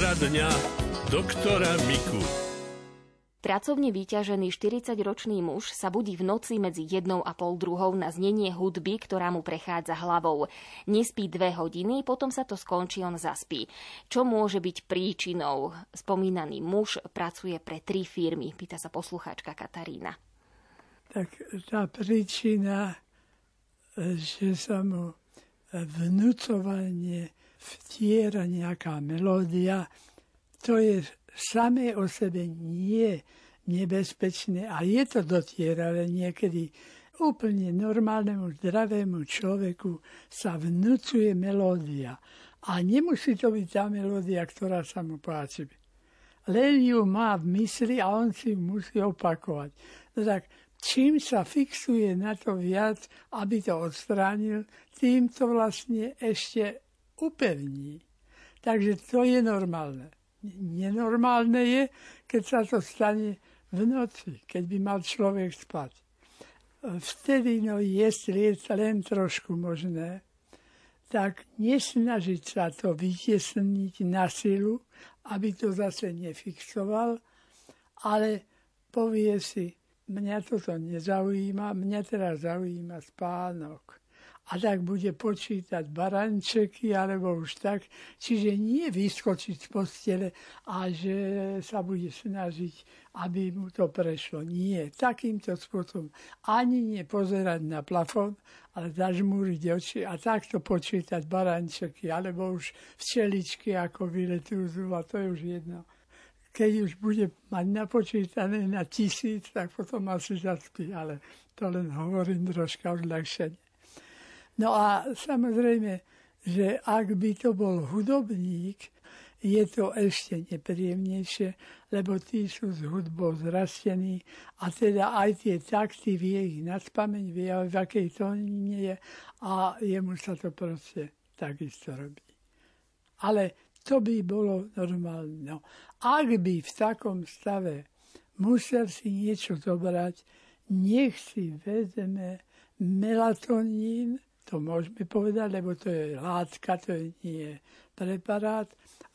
Poradňa doktora Miku. Pracovne vyťažený 40-ročný muž sa budí v noci medzi jednou a pol druhou na znenie hudby, ktorá mu prechádza hlavou. Nespí dve hodiny, potom sa to skončí, on zaspí. Čo môže byť príčinou? Spomínaný muž pracuje pre tri firmy, pýta sa poslucháčka Katarína. Tak tá príčina, že sa mu vnúcovanie vtiera nejaká melódia, to je samé o sebe nie nebezpečné a je to dotieravé niekedy úplne normálnemu, zdravému človeku sa vnúcuje melódia. A nemusí to byť tá melódia, ktorá sa mu páči. Len ju má v mysli a on si musí opakovať. No tak čím sa fixuje na to viac, aby to odstránil, tým to vlastne ešte upevní. Takže to je normálne. Nenormálne je, keď sa to stane v noci, keď by mal človek spať. Vtedy, no jestli je len trošku možné, tak nesnažiť sa to vytiesniť na silu, aby to zase nefixoval, ale povie si, mňa toto nezaujíma, mňa teraz zaujíma spánok a tak bude počítať barančeky alebo už tak. Čiže nie vyskočiť z postele a že sa bude snažiť, aby mu to prešlo. Nie, takýmto spôsobom. Ani nepozerať na plafón, ale zažmúriť oči a takto počítať barančeky alebo už včeličky ako vyletujú a to je už jedno. Keď už bude mať napočítané na tisíc, tak potom asi zaspí, ale to len hovorím troška odľahšenie. No a samozrejme, že ak by to bol hudobník, je to ešte nepríjemnejšie, lebo tí sú s hudbou zrastení a teda aj tie takty vie ich na spameň, vie v akej tónine je a jemu sa to proste takisto robí. Ale to by bolo normálne. No, ak by v takom stave musel si niečo zobrať, nech si vezme melatonín, to môžeme povedať, lebo to je látka, to je nie preparát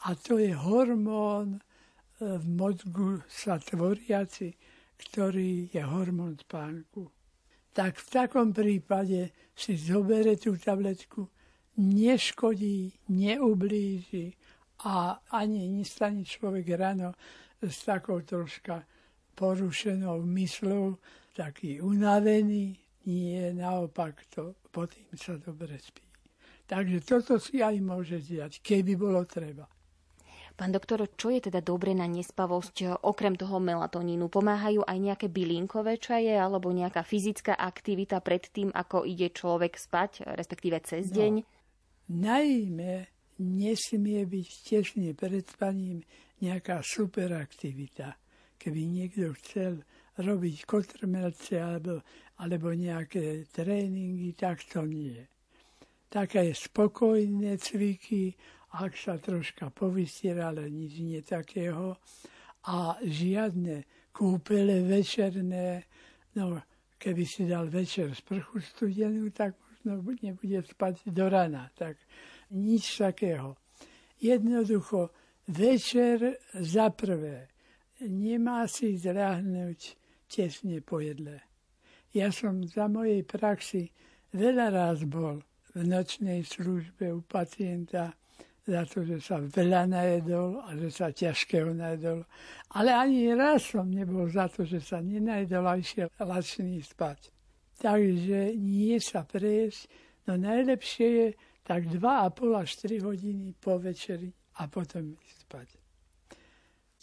a to je hormón e, v mozgu sa tvoriaci, ktorý je hormón spánku. Tak v takom prípade si zobere tú tabletku, neškodí, neublíži a ani nestane človek ráno s takou troška porušenou myslou, taký unavený, nie, naopak to tým sa dobre spí. Takže toto si aj môže diať, keby bolo treba. Pán doktor, čo je teda dobre na nespavosť okrem toho melatonínu? Pomáhajú aj nejaké bylinkové čaje alebo nejaká fyzická aktivita pred tým, ako ide človek spať, respektíve cez no, deň? Najmä nesmie byť tesne pred spaním nejaká superaktivita. Keby niekto chcel robiť kotrmelce alebo alebo nejaké tréningy, tak to nie. Také spokojné cviky, ak sa troška povysiera, ale nič nie takého. A žiadne kúpele večerné, no keby si dal večer sprchu studenú, tak možno nebude spať do rana. Tak nič takého. Jednoducho, večer za prvé nemá si zľahnúť tesne po jedle. Ja som za mojej praxi veľa raz bol v nočnej službe u pacienta za to, že sa veľa najedol a že sa ťažkého najedol. Ale ani raz som nebol za to, že sa nenajedol a išiel lačný spať. Takže nie sa prejsť, no najlepšie je tak 2,5 až 3 hodiny po večeri a potom spať.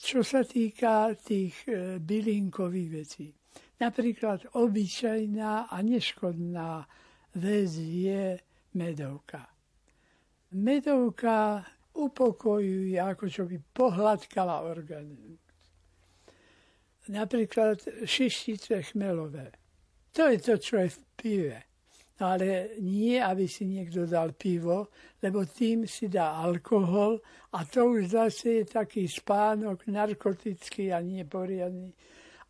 Čo sa týka tých e, bylinkových vecí, Napríklad obyčajná a neškodná vec je medovka. Medovka upokojuje, ako čo by pohľadkala organizmus. Napríklad šištice chmelové. To je to, čo je v pive. Ale nie, aby si niekto dal pivo, lebo tým si dá alkohol a to už zase je taký spánok narkotický a neporiadný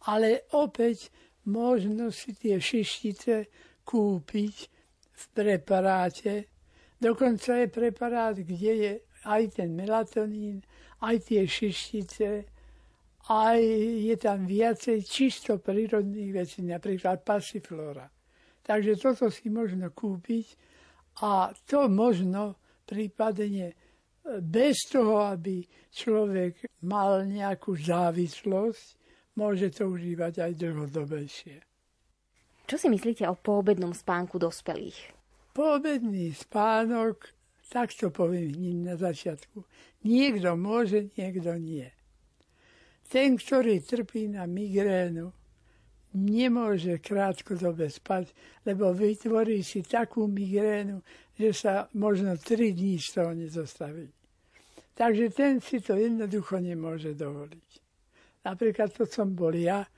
ale opäť možno si tie šištice kúpiť v preparáte. Dokonca je preparát, kde je aj ten melatonín, aj tie šištice, aj je tam viacej čisto prírodných vecí, napríklad pasiflora. Takže toto si možno kúpiť a to možno prípadne bez toho, aby človek mal nejakú závislosť, môže to užívať aj dlhodobejšie. Čo si myslíte o poobednom spánku dospelých? Poobedný spánok, tak to poviem hneď na začiatku. Niekto môže, niekto nie. Ten, ktorý trpí na migrénu, nemôže krátkodobé spať, lebo vytvorí si takú migrénu, že sa možno 3 dní z toho nezostaví. Takže ten si to jednoducho nemôže dovoliť. Napríklad to som bol ja.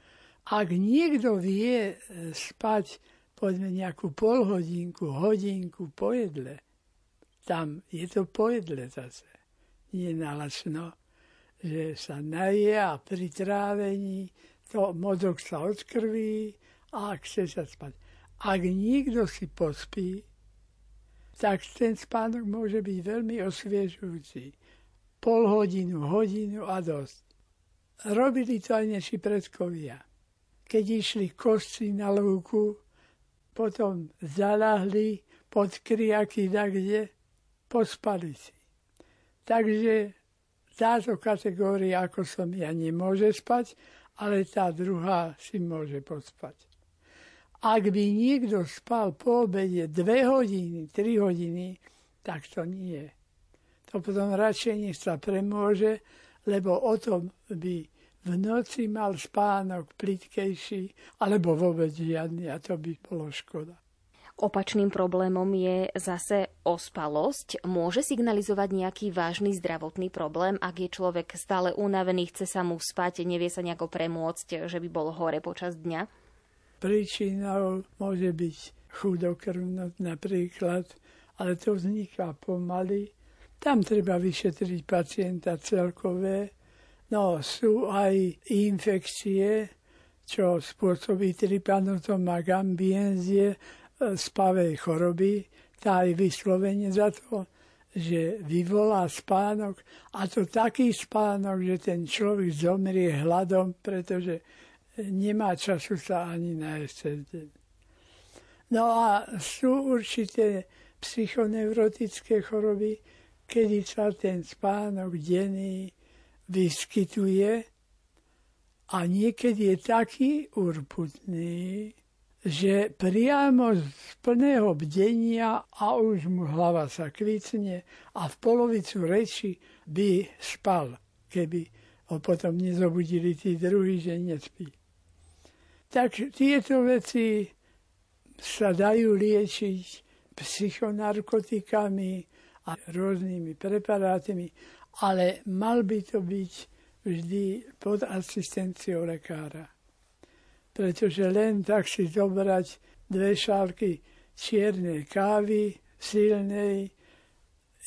Ak niekto vie e, spať povedzme nejakú polhodinku, hodinku po jedle, tam je to po jedle zase. Nie nalačno, že sa naje a pri trávení to mozog sa odkrví a chce sa spať. Ak niekto si pospí, tak ten spánok môže byť veľmi osviežujúci. Pol hodinu, hodinu a dosť. Robili to aj naši predkovia. Keď išli kosci na lúku, potom zalahli pod kriaky kde, pospali si. Takže táto kategória, ako som ja, nemôže spať, ale tá druhá si môže pospať. Ak by niekto spal po obede 2 hodiny, 3 hodiny, tak to nie. To potom radšej nech sa premôže, lebo o tom by v noci mal spánok plitkejší, alebo vôbec žiadny a to by bolo škoda. Opačným problémom je zase ospalosť. Môže signalizovať nejaký vážny zdravotný problém, ak je človek stále unavený, chce sa mu spať, nevie sa nejako premôcť, že by bol hore počas dňa? Príčinou môže byť chudokrvnosť napríklad, ale to vzniká pomaly. Tam treba vyšetriť pacienta celkové. No, sú aj infekcie, čo spôsobí trypanotom a gambienzie, spavej choroby, tá je vyslovene za to, že vyvolá spánok a to taký spánok, že ten človek zomrie hladom, pretože nemá času sa ani nájsť cez deň. No a sú určité psychoneurotické choroby, kedy sa ten spánok denný vyskytuje a niekedy je taký urputný, že priamo z plného bdenia a už mu hlava sa kvicne a v polovicu reči by spal, keby ho potom nezobudili tí druhí, že nespí. Tak tieto veci sa dajú liečiť psychonarkotikami a rôznymi preparátmi, ale mal by to byť vždy pod asistenciou lekára pretože len tak si zobrať dve šálky čiernej kávy, silnej,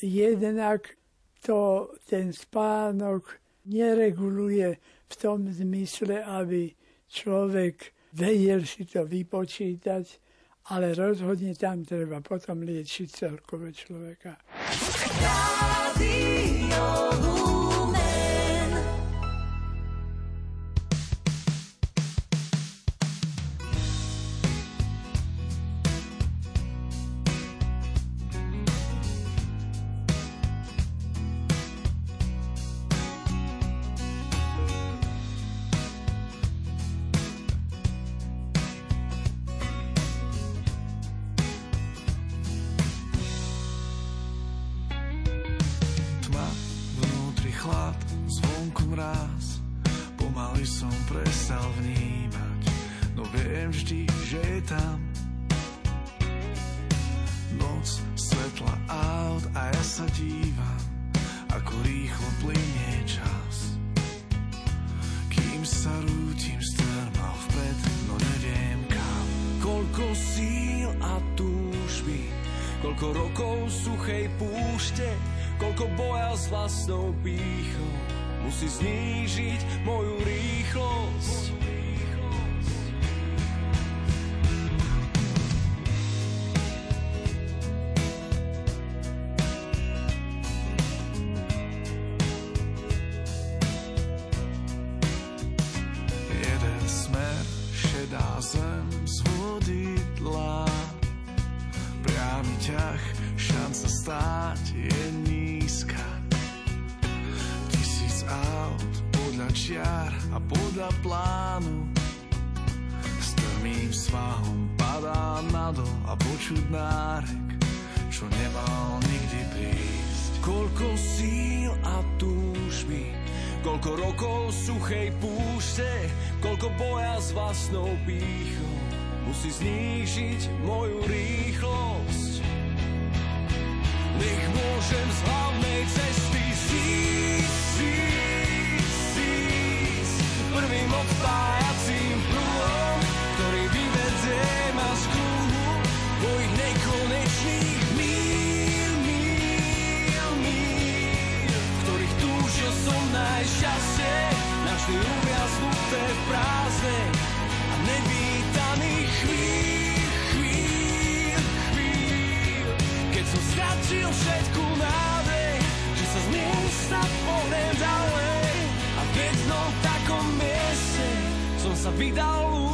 jednak to ten spánok nereguluje v tom zmysle, aby človek vedel si to vypočítať, ale rozhodne tam treba potom liečiť celkové človeka. Radio Koľko rokov suchej púšte, koľko boja s vlastnou pýchou, musí znížiť moju rýchlosť. Som nájsť šťastie, našli uviaznuté v prázdne a nevítaných chvíľ, chvíľ, chvíľ. Keď som stratil všetku nádej, že sa z miesta pohnem ďalej a v jednom takom mieste som sa vydal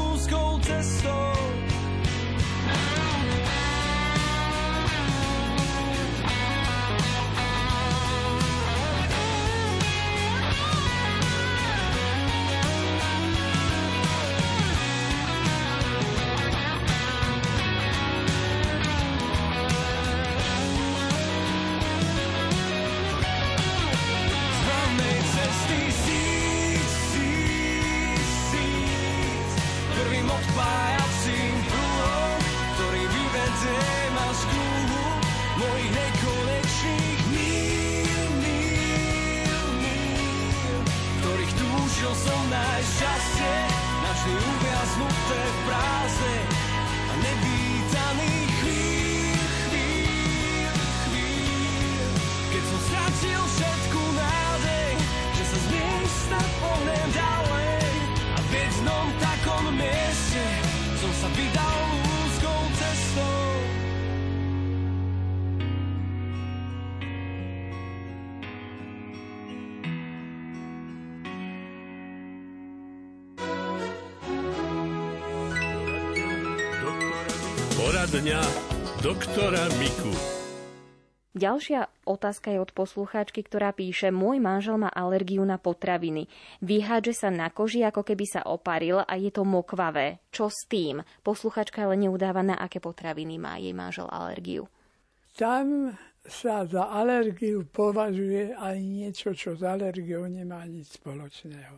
Poradňa doktora Miku. Ďalšia otázka je od poslucháčky, ktorá píše Môj manžel má alergiu na potraviny. Vyhádže sa na koži, ako keby sa oparil a je to mokvavé. Čo s tým? Posluchačka ale neudáva, na aké potraviny má jej manžel alergiu. Tam sa za alergiu považuje aj niečo, čo s alergiou nemá nič spoločného.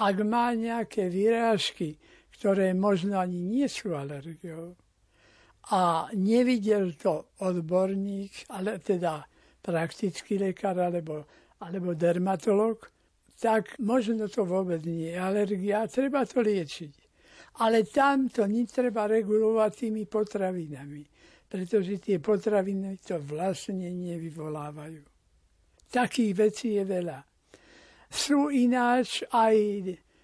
Ak má nejaké výrážky, ktoré možno ani nie sú alergiou, a nevidel to odborník, ale teda praktický lekár alebo, alebo dermatolog, tak možno to vôbec nie je alergia, treba to liečiť. Ale tam to netreba regulovať tými potravinami, pretože tie potraviny to vlastne nevyvolávajú. Takých vecí je veľa. Sú ináč aj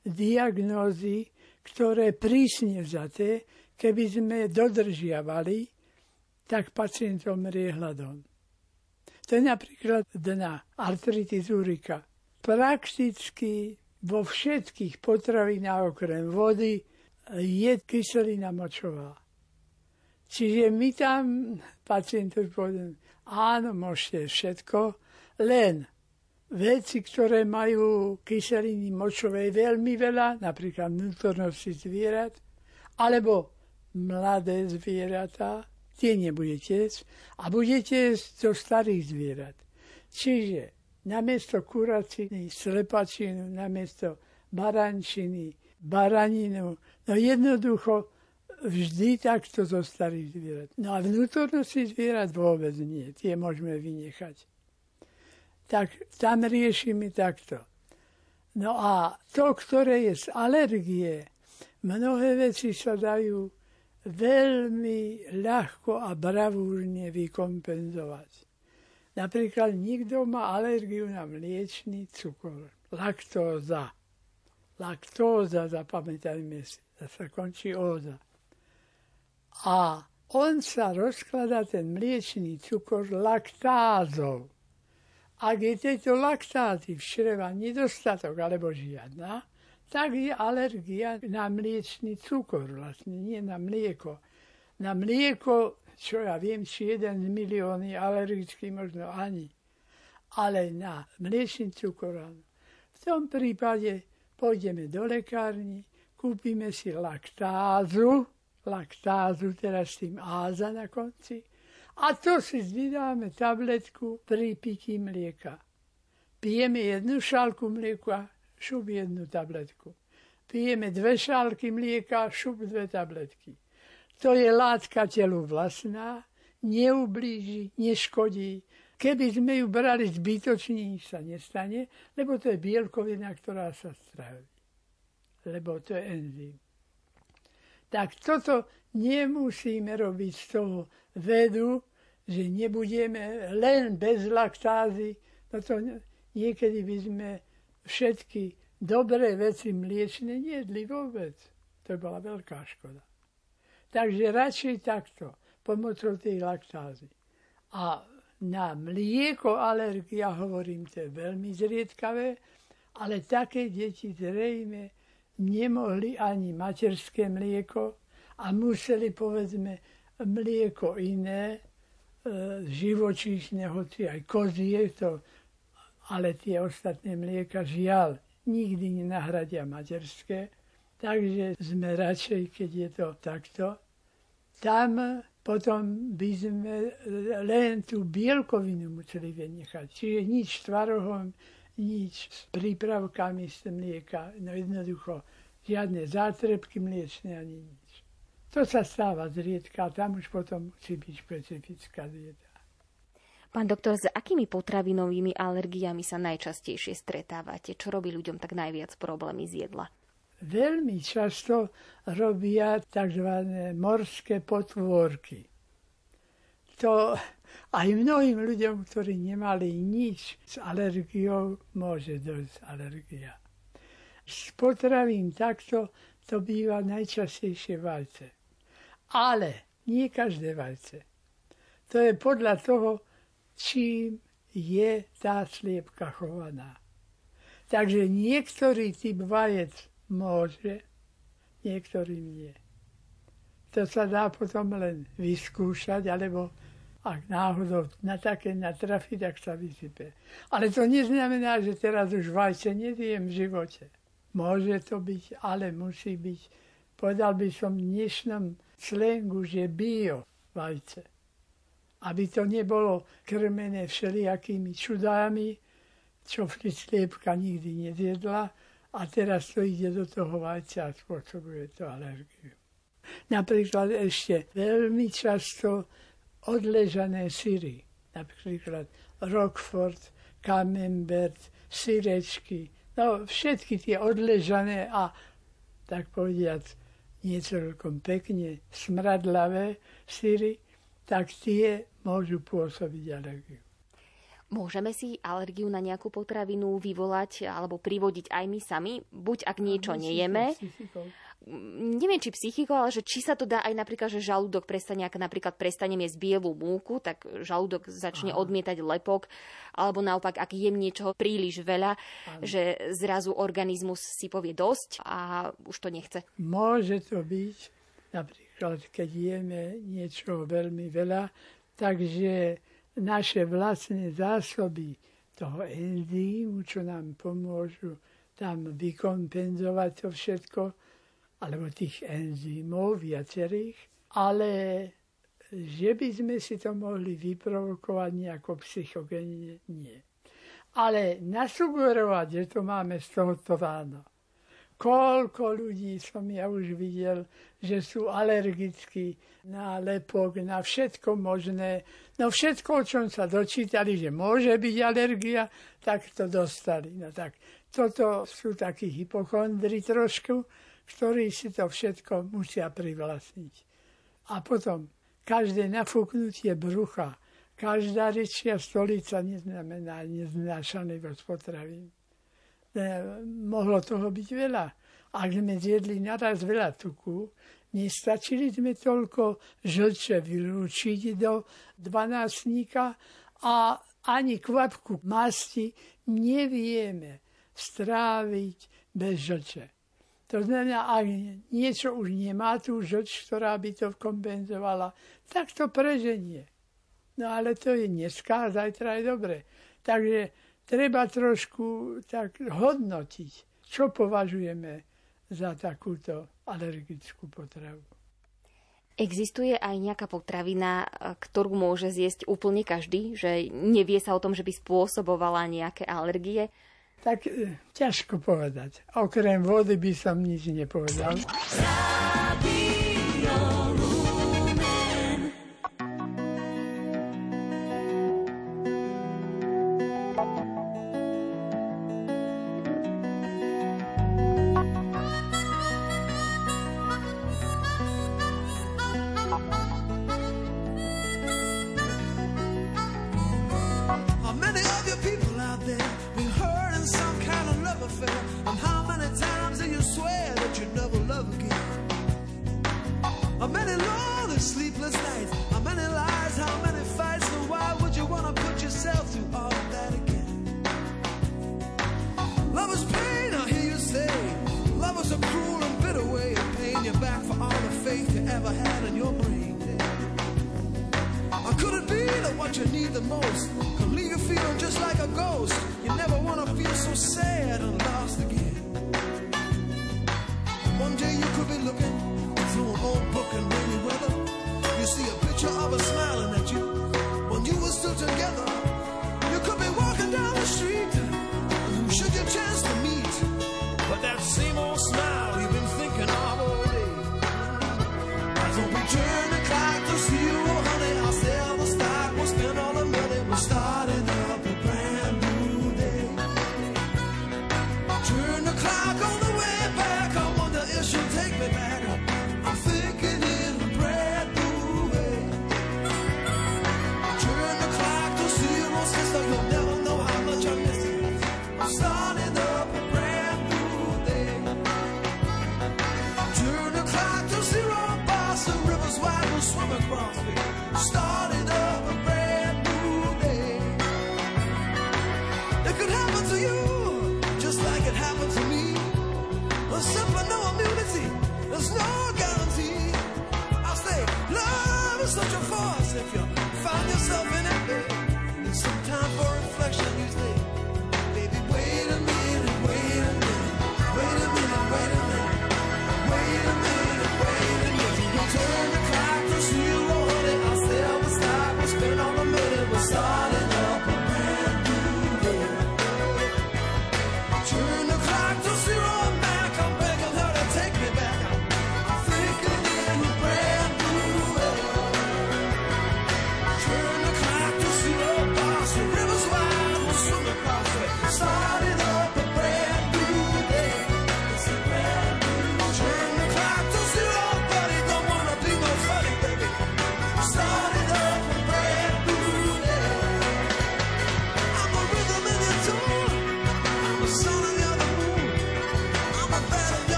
diagnózy, ktoré prísne vzaté, keby sme dodržiavali, tak pacient zomrie hladom. To je napríklad na artritis urika. Prakticky vo všetkých potravinách okrem vody je kyselina močová. Čiže my tam pacientovi povedeme, áno, môžete všetko, len veci, ktoré majú kyseliny močovej veľmi veľa, napríklad vnútornosti zvierat, alebo mladé zvieratá, tie nebudete jesť a budete jesť zo starých zvierat. Čiže namiesto kuraciny, slepačinu, namiesto barančiny, baraninu, no jednoducho vždy takto zo starých zvierat. No a vnútornosti zvierat vôbec nie, tie môžeme vynechať. Tak tam riešime takto. No a to, ktoré je z alergie, mnohé veci sa dajú veľmi ľahko a bravúrne vykompenzovať. Napríklad nikto má alergiu na mliečný cukor, laktóza. Laktóza, zapamätajme si, sa končí óza. A on sa rozkladá, ten mliečný cukor, laktázou. Ak je tejto laktázy v čreva nedostatok alebo žiadna, tak je alergia na mliečný cukor vlastne, nie na mlieko. Na mlieko, čo ja viem, či jeden z milión je alergický, možno ani. Ale na mliečný cukor. V tom prípade pôjdeme do lekárny, kúpime si laktázu, laktázu, teraz s tým áza na konci, a to si vydáme tabletku pri pití mlieka. Pijeme jednu šálku mlieka, šup jednu tabletku. Pijeme dve šálky mlieka, šup dve tabletky. To je látka telu vlastná, neublíži, neškodí. Keby sme ju brali zbytočne, nič sa nestane, lebo to je bielkovina, ktorá sa stráví. Lebo to je enzym. Tak toto nemusíme robiť z toho vedu, že nebudeme len bez laktázy. No to niekedy by sme všetky dobré veci mliečne nejedli vôbec. To bola veľká škoda. Takže radšej takto, pomocou tej laktázy. A na mlieko alergia, hovorím, to je veľmi zriedkavé, ale také deti zrejme nemohli ani materské mlieko a museli, povedzme, mlieko iné, e, živočíšne, hoci aj kozie, to ale tie ostatné mlieka žiaľ nikdy nenahradia materské, takže sme radšej, keď je to takto. Tam potom by sme len tú bielkovinu museli vynechať. Čiže nič s tvarohom, nič s prípravkami z mlieka, no jednoducho žiadne zátrebky mliečne ani nič. To sa stáva zriedka, tam už potom musí byť špecifická dieta. Pán doktor, s akými potravinovými alergiami sa najčastejšie stretávate? Čo robí ľuďom tak najviac problémy z jedla? Veľmi často robia tzv. morské potvorky. To aj mnohým ľuďom, ktorí nemali nič s alergiou, môže dojsť alergia. Z potravín takto to býva najčastejšie vajce. Ale nie každé vajce. To je podľa toho, čím je tá sliepka chovaná. Takže niektorý typ vajec môže, niektorý nie. To sa dá potom len vyskúšať, alebo ak náhodou na také natrafi, tak sa vysype. Ale to neznamená, že teraz už vajce neviem v živote. Môže to byť, ale musí byť, povedal by som v dnešnom slengu, že bio vajce aby to nebolo krmené všelijakými čudámi, čo sliepka nikdy nezjedla. A teraz to ide do toho vajca a spôsobuje to alergiu. Napríklad ešte veľmi často odležané syry, napríklad Rockford, Camembert, syrečky, no všetky tie odležané a tak povediac nie celkom pekne smradlavé syry, tak tie môžu pôsobiť alergiu. Môžeme si alergiu na nejakú potravinu vyvolať alebo privodiť aj my sami, buď ak niečo nejeme. Neviem, či psychikou, ale že či sa to dá aj napríklad, že žalúdok prestane, ak napríklad prestanem jesť bielú múku, tak žalúdok začne Aha. odmietať lepok, alebo naopak, ak jem niečoho príliš veľa, Aha. že zrazu organizmus si povie dosť a už to nechce. Môže to byť, napríklad, keď jeme niečo veľmi veľa, Takže naše vlastné zásoby toho enzýmu, čo nám pomôžu tam vykompenzovať to všetko, alebo tých enzýmov viacerých, ale že by sme si to mohli vyprovokovať nejako psychogenne, nie. Ale nasugerovať, že to máme z tohoto rána, Koľko ľudí som ja už videl, že sú alergickí na lepok, na všetko možné. No všetko, o čom sa dočítali, že môže byť alergia, tak to dostali. No tak toto sú takí hypochondri trošku, ktorí si to všetko musia privlastniť. A potom každé nafúknutie brucha, každá rečia stolica neznamená neznášanlivosť potravín mohlo toho byť veľa. Ak sme zjedli naraz veľa tuku, nestačili sme toľko žlče vylúčiť do dvanáctníka a ani kvapku masti nevieme stráviť bez žlče. To znamená, ak niečo už nemá tú žlč, ktorá by to kompenzovala, tak to preženie. No ale to je dneska a zajtra je dobre. Takže treba trošku tak hodnotiť, čo považujeme za takúto alergickú potravu. Existuje aj nejaká potravina, ktorú môže zjesť úplne každý, že nevie sa o tom, že by spôsobovala nejaké alergie? Tak e, ťažko povedať. Okrem vody by som nič nepovedal.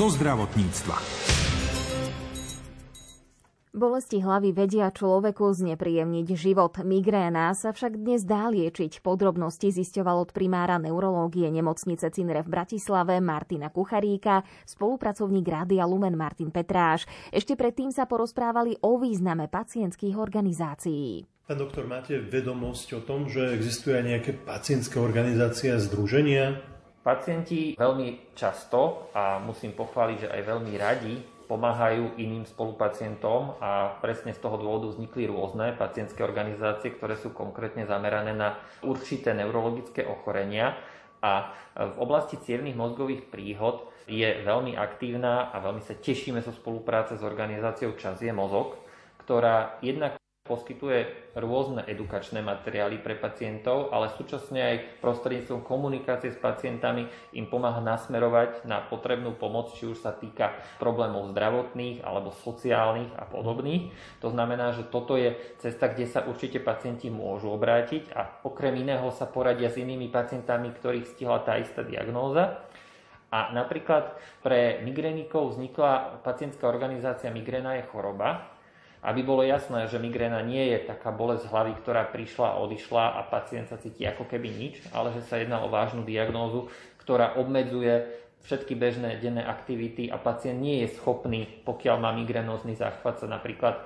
zo zdravotníctva. Bolesti hlavy vedia človeku znepríjemniť život. Migréna sa však dnes dá liečiť. Podrobnosti zisťoval od primára neurológie nemocnice Cinre v Bratislave Martina Kucharíka, spolupracovník Rádia Lumen Martin Petráš. Ešte predtým sa porozprávali o význame pacientských organizácií. Pán doktor, máte vedomosť o tom, že existuje aj nejaké pacientské organizácie a združenia? Pacienti veľmi často, a musím pochváliť, že aj veľmi radi, pomáhajú iným spolupacientom a presne z toho dôvodu vznikli rôzne pacientské organizácie, ktoré sú konkrétne zamerané na určité neurologické ochorenia. A v oblasti cievných mozgových príhod je veľmi aktívna a veľmi sa tešíme zo so spolupráce s organizáciou Čas je mozog, ktorá jednak poskytuje rôzne edukačné materiály pre pacientov, ale súčasne aj prostredníctvom komunikácie s pacientami im pomáha nasmerovať na potrebnú pomoc, či už sa týka problémov zdravotných alebo sociálnych a podobných. To znamená, že toto je cesta, kde sa určite pacienti môžu obrátiť a okrem iného sa poradia s inými pacientami, ktorých stihla tá istá diagnóza. A napríklad pre migrénikov vznikla pacientská organizácia Migréna je choroba, aby bolo jasné, že migréna nie je taká bolesť hlavy, ktorá prišla a odišla a pacient sa cíti ako keby nič, ale že sa jedná o vážnu diagnózu, ktorá obmedzuje všetky bežné denné aktivity a pacient nie je schopný, pokiaľ má migrénózny záchvat, sa napríklad e,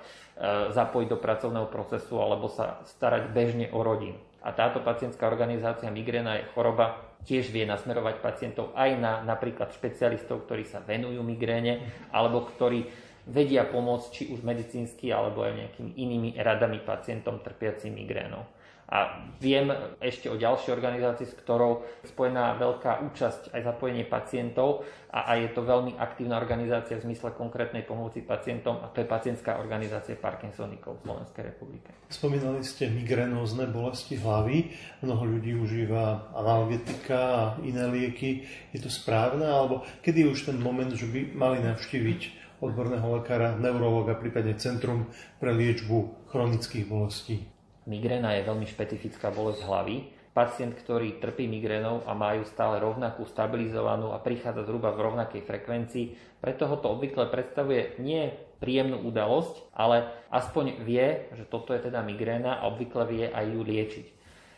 zapojiť do pracovného procesu alebo sa starať bežne o rodinu. A táto pacientská organizácia Migréna je choroba tiež vie nasmerovať pacientov aj na napríklad špecialistov, ktorí sa venujú migréne alebo ktorí vedia pomôcť či už medicínsky alebo aj nejakými inými radami pacientom trpiacim migrénou. A viem ešte o ďalšej organizácii, s ktorou spojená veľká účasť aj zapojenie pacientov a, a je to veľmi aktívna organizácia v zmysle konkrétnej pomoci pacientom a to je pacientská organizácia Parkinsonikov v Slovenskej republike. Spomínali ste migrénózne bolesti hlavy. Mnoho ľudí užíva analgetika a iné lieky. Je to správne? Alebo kedy je už ten moment, že by mali navštíviť odborného lekára, neurologa, prípadne Centrum pre liečbu chronických bolestí. Migréna je veľmi špecifická bolesť hlavy. Pacient, ktorý trpí migrénou a majú stále rovnakú stabilizovanú a prichádza zhruba v rovnakej frekvencii, preto ho to obvykle predstavuje nie príjemnú udalosť, ale aspoň vie, že toto je teda migréna a obvykle vie aj ju liečiť.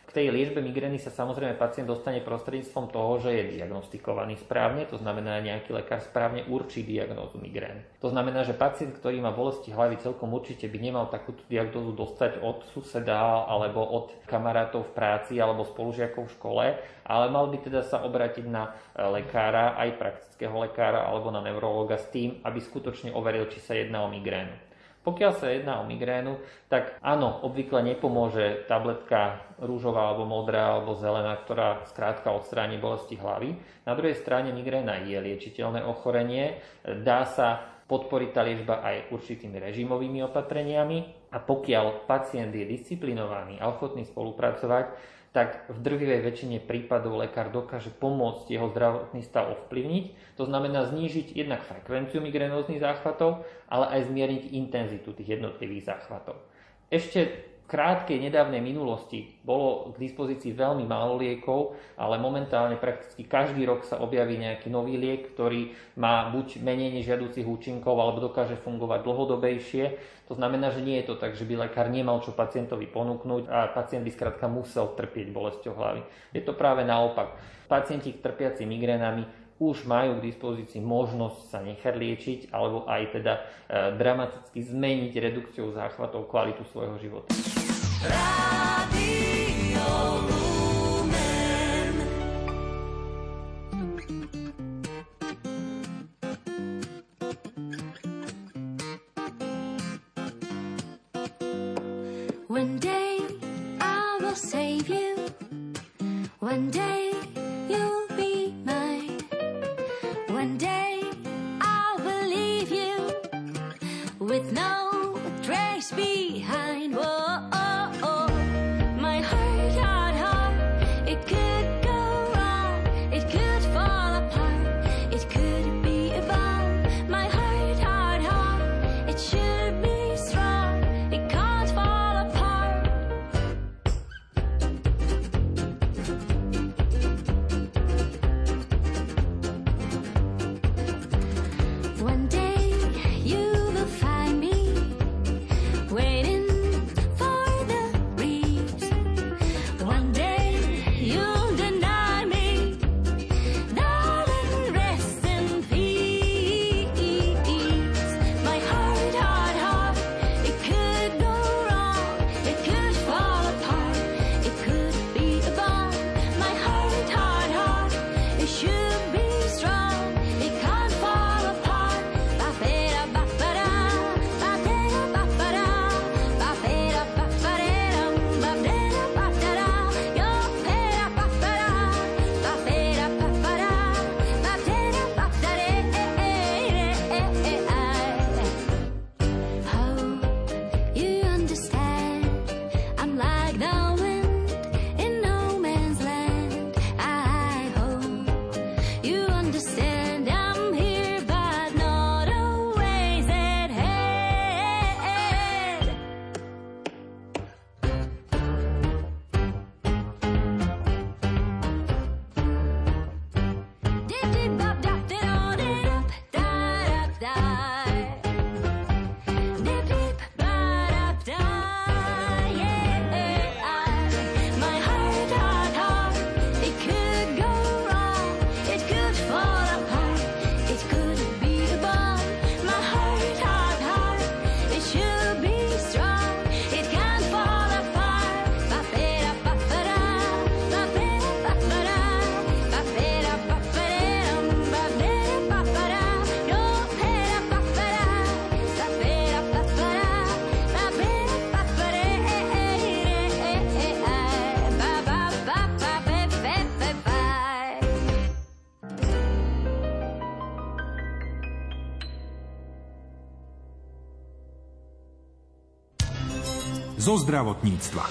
K tej liečbe migrény sa samozrejme pacient dostane prostredníctvom toho, že je diagnostikovaný správne, to znamená, nejaký lekár správne určí diagnózu migrény. To znamená, že pacient, ktorý má bolesti hlavy, celkom určite by nemal takúto diagnózu dostať od suseda alebo od kamarátov v práci alebo spolužiakov v škole, ale mal by teda sa obratiť na lekára, aj praktického lekára alebo na neurologa s tým, aby skutočne overil, či sa jedná o migrénu. Pokiaľ sa jedná o migrénu, tak áno, obvykle nepomôže tabletka rúžová alebo modrá alebo zelená, ktorá skrátka odstráni bolesti hlavy. Na druhej strane migréna je liečiteľné ochorenie, dá sa podporiť tá liečba aj určitými režimovými opatreniami a pokiaľ pacient je disciplinovaný a ochotný spolupracovať, tak v drvivej väčšine prípadov lekár dokáže pomôcť jeho zdravotný stav ovplyvniť. To znamená znížiť jednak frekvenciu migrénóznych záchvatov, ale aj zmierniť intenzitu tých jednotlivých záchvatov. Ešte krátkej nedávnej minulosti bolo k dispozícii veľmi málo liekov, ale momentálne prakticky každý rok sa objaví nejaký nový liek, ktorý má buď menej nežiaducich účinkov, alebo dokáže fungovať dlhodobejšie. To znamená, že nie je to tak, že by lekár nemal čo pacientovi ponúknuť a pacient by skrátka musel trpieť bolesťou hlavy. Je to práve naopak. Pacienti trpiaci migrénami už majú k dispozícii možnosť sa nechať liečiť alebo aj teda e, dramaticky zmeniť redukciou záchvatov kvalitu svojho života. One zo zdravotníctva.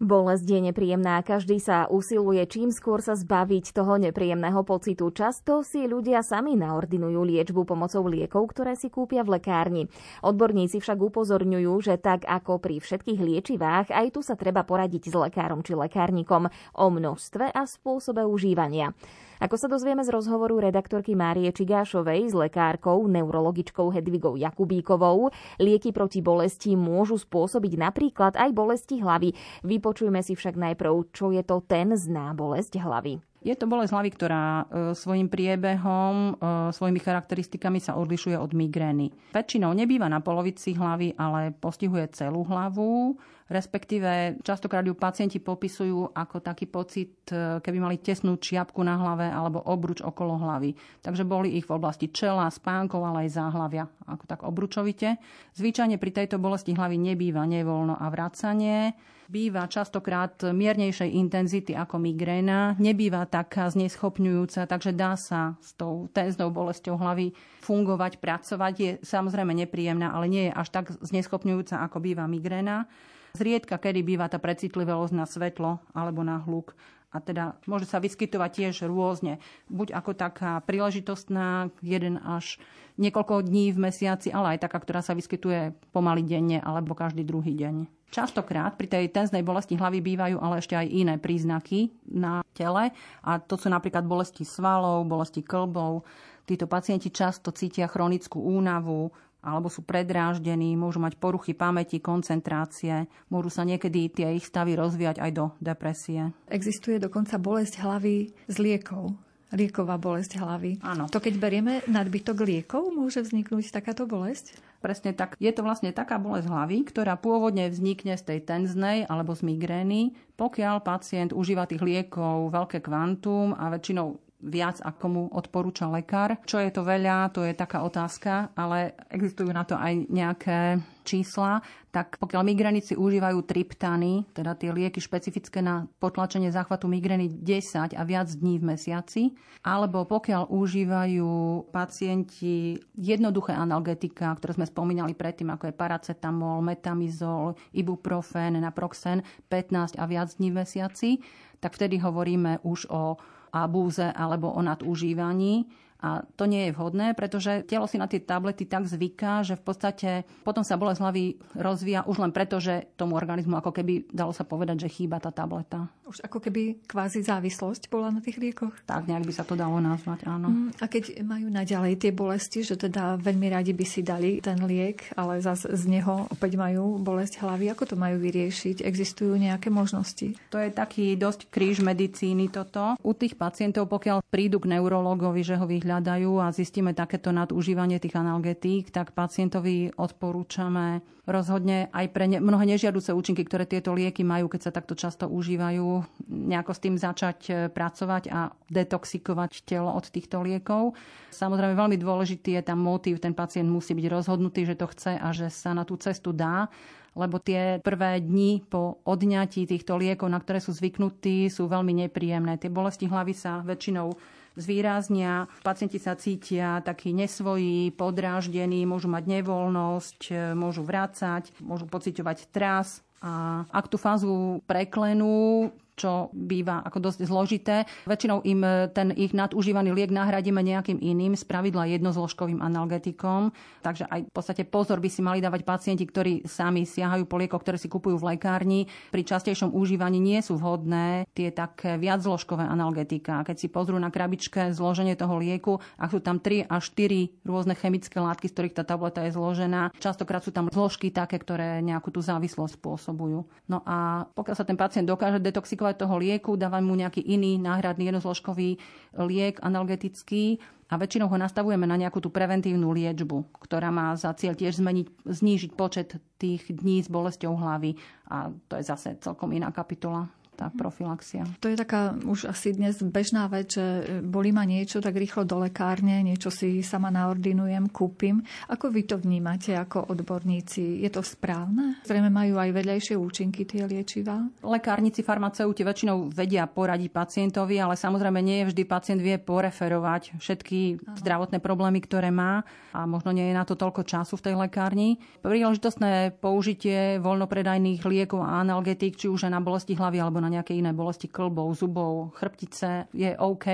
Bolesť je nepríjemná, každý sa usiluje čím skôr sa zbaviť toho nepríjemného pocitu. Často si ľudia sami naordinujú liečbu pomocou liekov, ktoré si kúpia v lekárni. Odborníci však upozorňujú, že tak ako pri všetkých liečivách, aj tu sa treba poradiť s lekárom či lekárnikom o množstve a spôsobe užívania. Ako sa dozvieme z rozhovoru redaktorky Márie Čigášovej s lekárkou, neurologičkou Hedvigou Jakubíkovou, lieky proti bolesti môžu spôsobiť napríklad aj bolesti hlavy. Vypočujme si však najprv, čo je to ten zná bolesť hlavy. Je to bolesť hlavy, ktorá e, svojim priebehom, e, svojimi charakteristikami sa odlišuje od migrény. Väčšinou nebýva na polovici hlavy, ale postihuje celú hlavu, respektíve častokrát ju pacienti popisujú ako taký pocit, e, keby mali tesnú čiapku na hlave alebo obruč okolo hlavy. Takže boli ich v oblasti čela, spánkov, ale aj záhlavia, ako tak obručovite. Zvyčajne pri tejto bolesti hlavy nebýva nevoľno a vracanie býva častokrát miernejšej intenzity ako migréna, nebýva taká zneschopňujúca, takže dá sa s tou tenznou bolesťou hlavy fungovať, pracovať. Je samozrejme nepríjemná, ale nie je až tak zneschopňujúca ako býva migréna. Zriedka, kedy býva tá precitlivosť na svetlo alebo na hluk a teda môže sa vyskytovať tiež rôzne. Buď ako taká príležitostná, jeden až niekoľko dní v mesiaci, ale aj taká, ktorá sa vyskytuje pomaly denne alebo každý druhý deň. Častokrát pri tej tenznej bolesti hlavy bývajú ale ešte aj iné príznaky na tele a to sú napríklad bolesti svalov, bolesti klbov. Títo pacienti často cítia chronickú únavu, alebo sú predráždení, môžu mať poruchy pamäti, koncentrácie, môžu sa niekedy tie ich stavy rozvíjať aj do depresie. Existuje dokonca bolesť hlavy z liekov. Lieková bolesť hlavy. Áno. To keď berieme nadbytok liekov, môže vzniknúť takáto bolesť? Presne tak. Je to vlastne taká bolesť hlavy, ktorá pôvodne vznikne z tej tenznej alebo z migrény, pokiaľ pacient užíva tých liekov veľké kvantum a väčšinou viac, ako mu odporúča lekár. Čo je to veľa, to je taká otázka, ale existujú na to aj nejaké čísla. Tak pokiaľ migrenici užívajú triptany, teda tie lieky špecifické na potlačenie záchvatu migreny 10 a viac dní v mesiaci, alebo pokiaľ užívajú pacienti jednoduché analgetika, ktoré sme spomínali predtým, ako je paracetamol, metamizol, ibuprofen, naproxen, 15 a viac dní v mesiaci, tak vtedy hovoríme už o abúze alebo o nadužívaní. A to nie je vhodné, pretože telo si na tie tablety tak zvyká, že v podstate potom sa bolesť hlavy rozvíja už len preto, že tomu organizmu ako keby dalo sa povedať, že chýba tá tableta. Už ako keby kvázi závislosť bola na tých liekoch? Tak nejak by sa to dalo nazvať, áno. Mm, a keď majú naďalej tie bolesti, že teda veľmi radi by si dali ten liek, ale zase z neho opäť majú bolesť hlavy, ako to majú vyriešiť? Existujú nejaké možnosti? To je taký dosť kríž medicíny toto. U tých pacientov, pokiaľ prídu k neurologovi, že ho vyhľadajú a zistíme takéto nadužívanie tých analgetík, tak pacientovi odporúčame rozhodne aj pre ne, mnohé nežiaduce účinky, ktoré tieto lieky majú, keď sa takto často užívajú, nejako s tým začať e, pracovať a detoxikovať telo od týchto liekov. Samozrejme, veľmi dôležitý je tam motív, ten pacient musí byť rozhodnutý, že to chce a že sa na tú cestu dá lebo tie prvé dni po odňatí týchto liekov, na ktoré sú zvyknutí, sú veľmi nepríjemné. Tie bolesti hlavy sa väčšinou zvýraznia, pacienti sa cítia takí nesvojí, podráždení, môžu mať nevoľnosť, môžu vrácať, môžu pociťovať tras, a ak tú fázu preklenú, čo býva ako dosť zložité. Väčšinou im e, ten ich nadužívaný liek nahradíme nejakým iným, z pravidla jednozložkovým analgetikom. Takže aj v podstate pozor by si mali dávať pacienti, ktorí sami siahajú po liekoch, ktoré si kupujú v lekárni. Pri častejšom užívaní nie sú vhodné tie také viaczložkové analgetika. Keď si pozrú na krabičke zloženie toho lieku, ak sú tam 3 až 4 rôzne chemické látky, z ktorých tá tableta je zložená, častokrát sú tam zložky také, ktoré nejakú tú závislosť spôsobujú. No a pokiaľ sa ten pacient dokáže detoxikovať toho lieku, dávam mu nejaký iný náhradný jednozložkový liek analgetický a väčšinou ho nastavujeme na nejakú tú preventívnu liečbu, ktorá má za cieľ tiež zmeniť, znížiť počet tých dní s bolesťou hlavy. A to je zase celkom iná kapitola tá profilaxia. To je taká už asi dnes bežná vec, že bolí ma niečo, tak rýchlo do lekárne, niečo si sama naordinujem, kúpim. Ako vy to vnímate ako odborníci? Je to správne? Zrejme majú aj vedľajšie účinky tie liečivá? Lekárnici, farmaceuti väčšinou vedia poradiť pacientovi, ale samozrejme nie vždy pacient vie poreferovať všetky zdravotné problémy, ktoré má a možno nie je na to toľko času v tej lekárni. Príležitostné použitie voľnopredajných liekov a analgetík, či už aj na bolesti hlavy alebo na nejaké iné bolesti klbov, zubov, chrbtice je OK,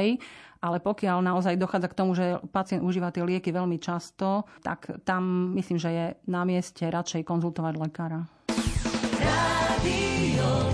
ale pokiaľ naozaj dochádza k tomu, že pacient užíva tie lieky veľmi často, tak tam myslím, že je na mieste radšej konzultovať lekára. It's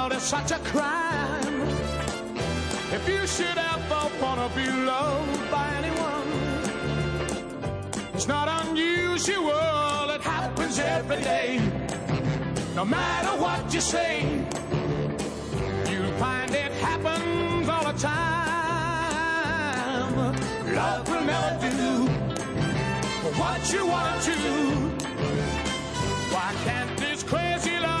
it's such a crime. If you should ever wanna be loved by anyone, it's not unusual, it happens every day. No matter what you say, you'll find it happens all the time. Love will never do what you want to. Do. Why can't this crazy love